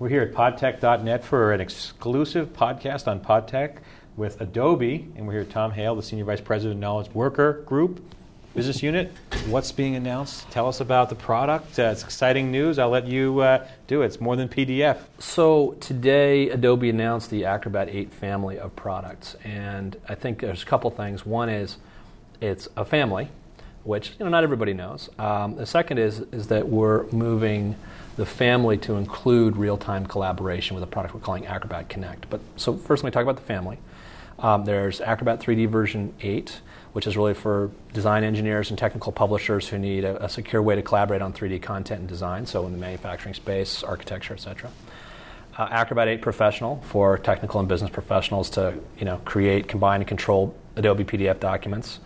We're here at podtech.net for an exclusive podcast on podtech with Adobe, and we're here with Tom Hale, the Senior Vice President of Knowledge Worker Group Business Unit. What's being announced? Tell us about the product. Uh, it's exciting news. I'll let you uh, do it. It's more than PDF. So today, Adobe announced the Acrobat 8 family of products, and I think there's a couple things. One is it's a family, which you know not everybody knows. Um, the second is is that we're moving the family to include real-time collaboration with a product we're calling Acrobat Connect. But so first, let me talk about the family. Um, there's Acrobat 3D version 8, which is really for design engineers and technical publishers who need a, a, secure way to collaborate on 3D content and design, so in the manufacturing space, architecture, etc. Uh, Acrobat 8 Professional for technical and business professionals to you know, create, combine, and control Adobe PDF documents.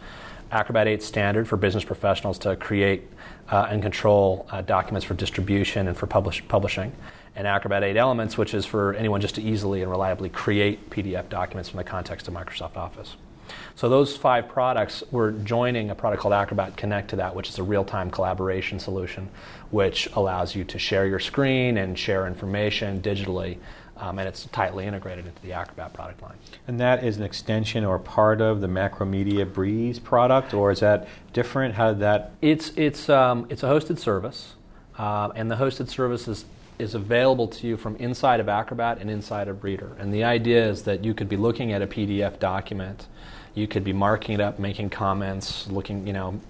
Acrobat 8 Standard for business professionals to create uh, and control uh, documents for distribution and for publish- publishing and Acrobat 8 Elements, which is for anyone just to easily and reliably create PDF documents from the context of Microsoft Office. So those five products, we're joining a product called Acrobat Connect to that, which is a real-time collaboration solution, which allows you to share your screen and share information digitally, um, and it's tightly integrated into the Acrobat product line. And that is an extension or part of the Macromedia Breeze product, or is that different? How did that? It's it's um, it's a hosted service, uh, and the hosted service is is available to you from inside of Acrobat and inside of Reader. And the idea is that you could be looking at a PDF document you could be marking it up, making comments, looking, you know,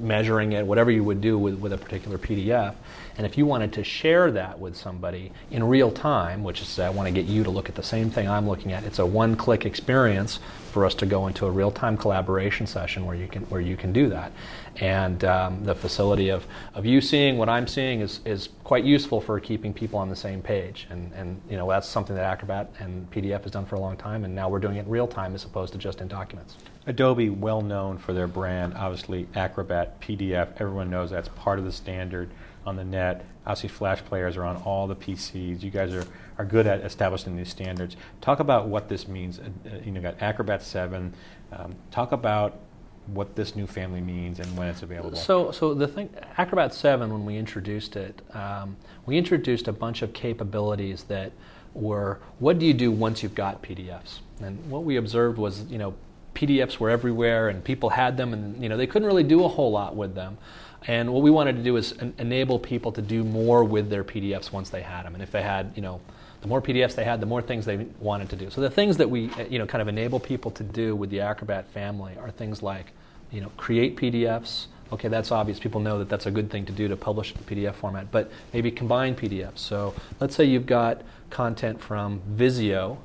measuring it, whatever you would do with, with a particular PDF. And if you wanted to share that with somebody in real time, which is I want to get you to look at the same thing I'm looking at, it's a one-click experience for us to go into a real-time collaboration session where you can where you can do that. And um, the facility of, of you seeing what I'm seeing is, is quite useful for keeping people on the same page. And, and you know that's something that Acrobat and PDF has done for a long time, and now we're doing it in real time as opposed to just in documents. Adobe, well known for their brand, obviously Acrobat PDF. Everyone knows that's part of the standard on the net. Obviously, Flash players are on all the PCs. You guys are, are good at establishing these standards. Talk about what this means. Uh, uh you know, got Acrobat 7. Um, talk about what this new family means and when it's available. So, so the thing, Acrobat 7, when we introduced it, um, we introduced a bunch of capabilities that were what do you do once you've got PDFs? And what we observed was, you know, PDFs were everywhere and people had them and you know they couldn't really do a whole lot with them. And what we wanted to do is en- enable people to do more with their PDFs once they had them. And if they had, you know, the more PDFs they had, the more things they wanted to do. So the things that we, uh, you know, kind of enable people to do with the Acrobat family are things like, you know, create PDFs. Okay, that's obvious. People know that that's a good thing to do to publish the PDF format. But maybe combine PDFs. So let's say you've got content from Visio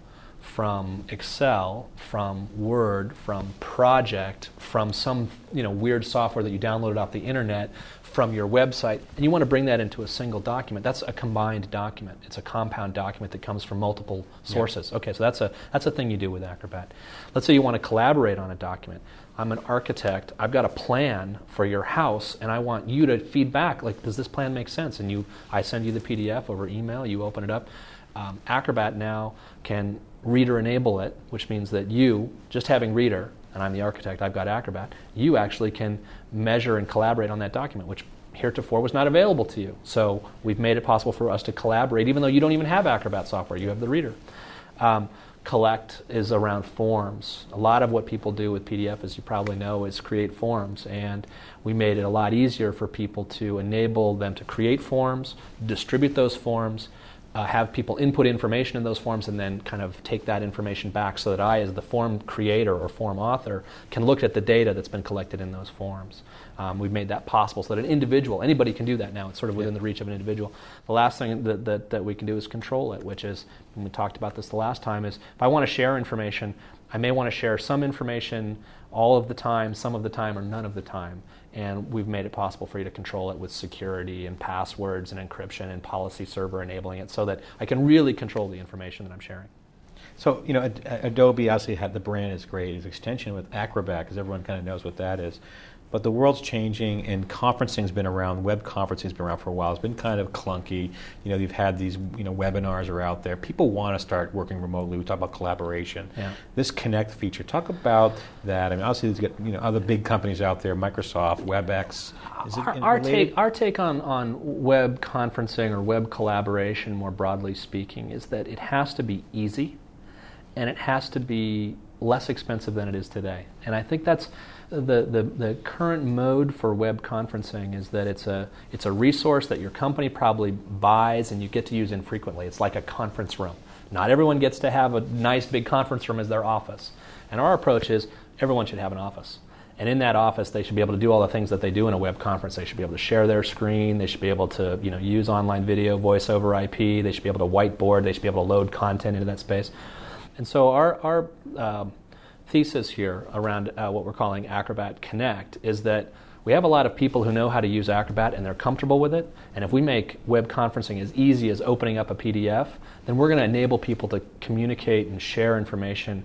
from Excel, from Word, from Project, from some you know weird software that you downloaded off the internet, from your website, and you want to bring that into a single document. That's a combined document. It's a compound document that comes from multiple sources. Yeah. Okay, so that's a that's a thing you do with Acrobat. Let's say you want to collaborate on a document. I'm an architect. I've got a plan for your house, and I want you to feedback. Like, does this plan make sense? And you, I send you the PDF over email. You open it up. Um, Acrobat now can reader enable it, which means that you, just having reader, and I'm the architect, I've got Acrobat, you actually can measure and collaborate on that document, which heretofore was not available to you. So we've made it possible for us to collaborate, even though you don't even have Acrobat software, you have the reader. Um, collect is around forms. A lot of what people do with PDF, as you probably know, is create forms. And we made it a lot easier for people to enable them to create forms, distribute those forms, uh, have people input information in those forms and then kind of take that information back so that I, as the form creator or form author, can look at the data that's been collected in those forms. Um, we've made that possible so that an individual, anybody can do that now. It's sort of within the reach of an individual. The last thing that, that, that we can do is control it, which is, and we talked about this the last time, is if I want to share information, I may want to share some information all of the time, some of the time, or none of the time and we've made it possible for you to control it with security and passwords and encryption and policy server enabling it so that I can really control the information that I'm sharing. So, you know, Adobe obviously had the brand is great. Its extension with Acrobat, because everyone kind of knows what that is. But the world's changing, and conferencing's been around. Web conferencing's been around for a while. It's been kind of clunky. You know, you've had these, you know, webinars are out there. People want to start working remotely. We talk about collaboration. Yeah. This Connect feature, talk about that. I mean, obviously, there's got, you know other big companies out there, Microsoft, WebEx. Is it our, our take, our take on, on web conferencing or web collaboration, more broadly speaking, is that it has to be easy and it has to be less expensive than it is today. And I think that's the, the, the current mode for web conferencing is that it's a, it's a resource that your company probably buys and you get to use infrequently. It's like a conference room. Not everyone gets to have a nice big conference room as their office. And our approach is everyone should have an office. And in that office, they should be able to do all the things that they do in a web conference. They should be able to share their screen. They should be able to you know, use online video, voice over IP. They should be able to whiteboard. They should be able to load content into that space. And so our, our uh, thesis here around uh, what we're calling Acrobat Connect is that we have a lot of people who know how to use Acrobat and they're comfortable with it. And if we make web conferencing as easy as opening up a PDF, then we're going to enable people to communicate and share information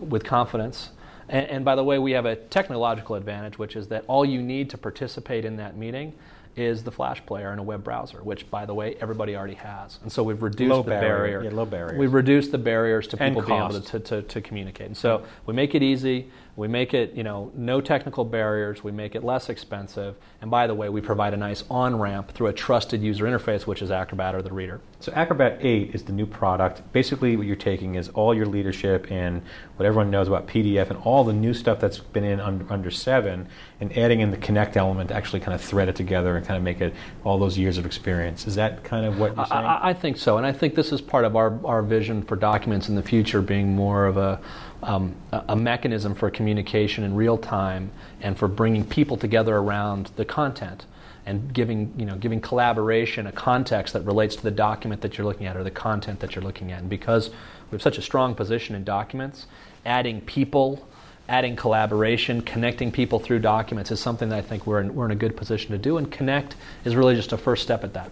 with confidence. And, and by the way, we have a technological advantage, which is that all you need to participate in that meeting is the Flash player in a web browser, which, by the way, everybody already has. And so we've reduced Low the barrier. barrier. Yeah, low barriers. We've reduced the barriers to people being able to, to, to communicate. And so we make it easy. We make it, you know, no technical barriers. We make it less expensive. And by the way, we provide a nice on ramp through a trusted user interface, which is Acrobat or the reader. So Acrobat 8 is the new product. Basically, what you're taking is all your leadership and what everyone knows about PDF and all the new stuff that's been in under, under 7 and adding in the Connect element to actually kind of thread it together and kind of make it all those years of experience. Is that kind of what you're saying? I, I- think so, and I think this is part of our, our vision for documents in the future being more of a, um, a a mechanism for communication in real time and for bringing people together around the content and giving, you know, giving collaboration a context that relates to the document that you're looking at or the content that you're looking at. And because we have such a strong position in documents, adding people adding collaboration, connecting people through documents is something that I think we're in, we're in a good position to do, and Connect is really just a first step at that.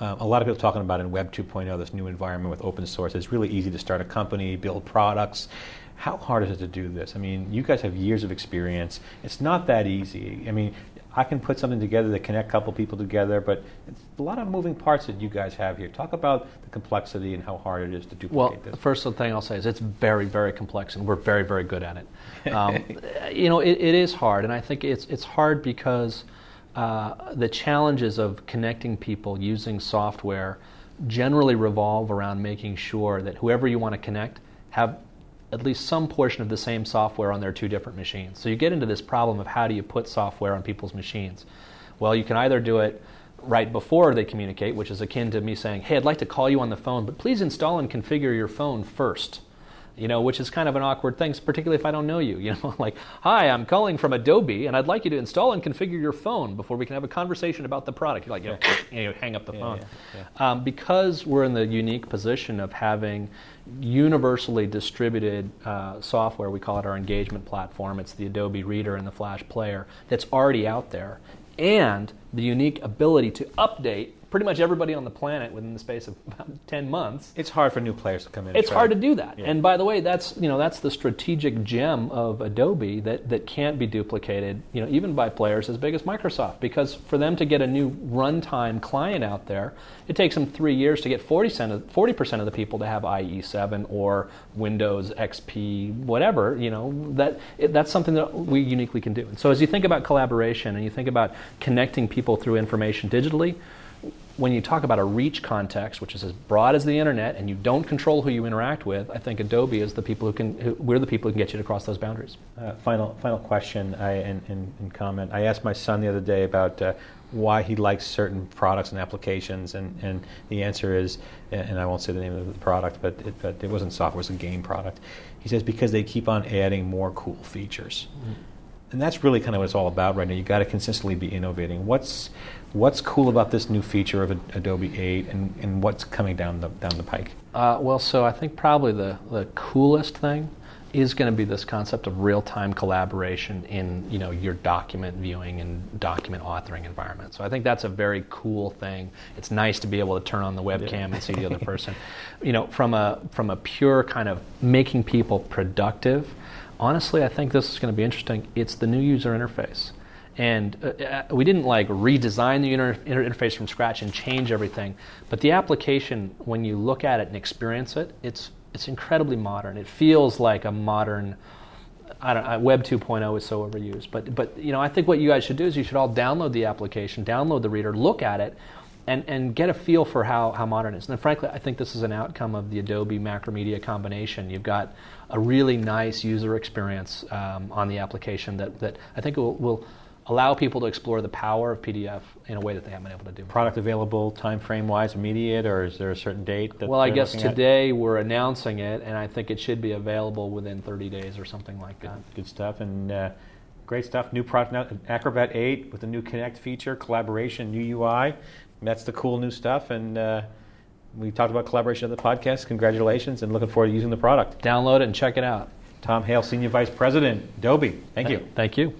Uh, a lot of people talking about in Web 2.0, this new environment with open source. It's really easy to start a company, build products. How hard is it to do this? I mean, you guys have years of experience. It's not that easy. I mean, I can put something together to connect a couple people together, but it's a lot of moving parts that you guys have here. Talk about the complexity and how hard it is to duplicate Well, this. the first thing I'll say is it's very, very complex, and we're very, very good at it. Um, you know, it, it is hard, and I think it's it's hard because uh, the challenges of connecting people using software generally revolve around making sure that whoever you want to connect have at least some portion of the same software on their two different machines. So you get into this problem of how do you put software on people's machines? Well, you can either do it right before they communicate, which is akin to me saying, "Hey, I'd like to call you on the phone, but please install and configure your phone first. You know, which is kind of an awkward thing, particularly if I don't know you. You know, like, "Hi, I'm calling from Adobe, and I'd like you to install and configure your phone before we can have a conversation about the product." You're like, you, know, hang up the Yeah, phone. yeah, Um, because we're in the unique position of having universally distributed uh, software, we call it our engagement platform. It's the Adobe Reader and the Flash Player that's already out there, and the unique ability to update pretty much everybody on the planet within the space of about 10 months. It's hard for new players to come in. It's hard to do that. Yeah. And by the way, that's you know that's the strategic gem of Adobe that, that can't be duplicated, you know, even by players as big as Microsoft. Because for them to get a new runtime client out there, it takes them three years to get 40% of, 40% of the people to have IE7 or Windows XP, whatever. You know that it, that's something that we uniquely can do. And so as you think about collaboration and you think about connecting people through information digitally, when you talk about a reach context, which is as broad as the internet, and you don't control who you interact with, I think Adobe is the people who can. Who, we're the people who can get you to cross those boundaries. Uh, final, final question I, and, and, and comment. I asked my son the other day about uh, why he likes certain products and applications, and, and the answer is, and I won't say the name of the product, but it, but it wasn't software, it was a game product. He says because they keep on adding more cool features. And that's really kind of what it's all about right now. You've got to consistently be innovating. What's what's cool about this new feature of Adobe 8, and, and what's coming down the down the pike? Uh, well, so I think probably the, the coolest thing is going to be this concept of real-time collaboration in you know your document viewing and document authoring environment. So I think that's a very cool thing. It's nice to be able to turn on the webcam and see the other person. You know, from a from a pure kind of making people productive. Honestly, I think this is going to be interesting. It's the new user interface. and uh, uh, we didn't like redesign the inter- interface from scratch and change everything. But the application, when you look at it and experience it, it's it's incredibly modern. It feels like a modern. I don't. Uh, Web 2.0 is so overused, but but you know I think what you guys should do is you should all download the application, download the reader, look at it, and, and get a feel for how, how modern it is. And frankly, I think this is an outcome of the Adobe Macromedia combination. You've got a really nice user experience um, on the application that, that I think will, will allow people to explore the power of PDF in a way that they haven't been able to do. Product available time frame wise, immediate, or is there a certain date? That well, I guess today at? we're announcing it, and I think it should be available within 30 days or something like good, that. Good stuff, and uh, great stuff. New product now, Acrobat 8 with the new Connect feature, collaboration, new UI. That's the cool new stuff, and. Uh, we talked about collaboration on the podcast. Congratulations, and looking forward to using the product. Download it and check it out. Tom Hale, Senior Vice President, Adobe. Thank you. Thank you.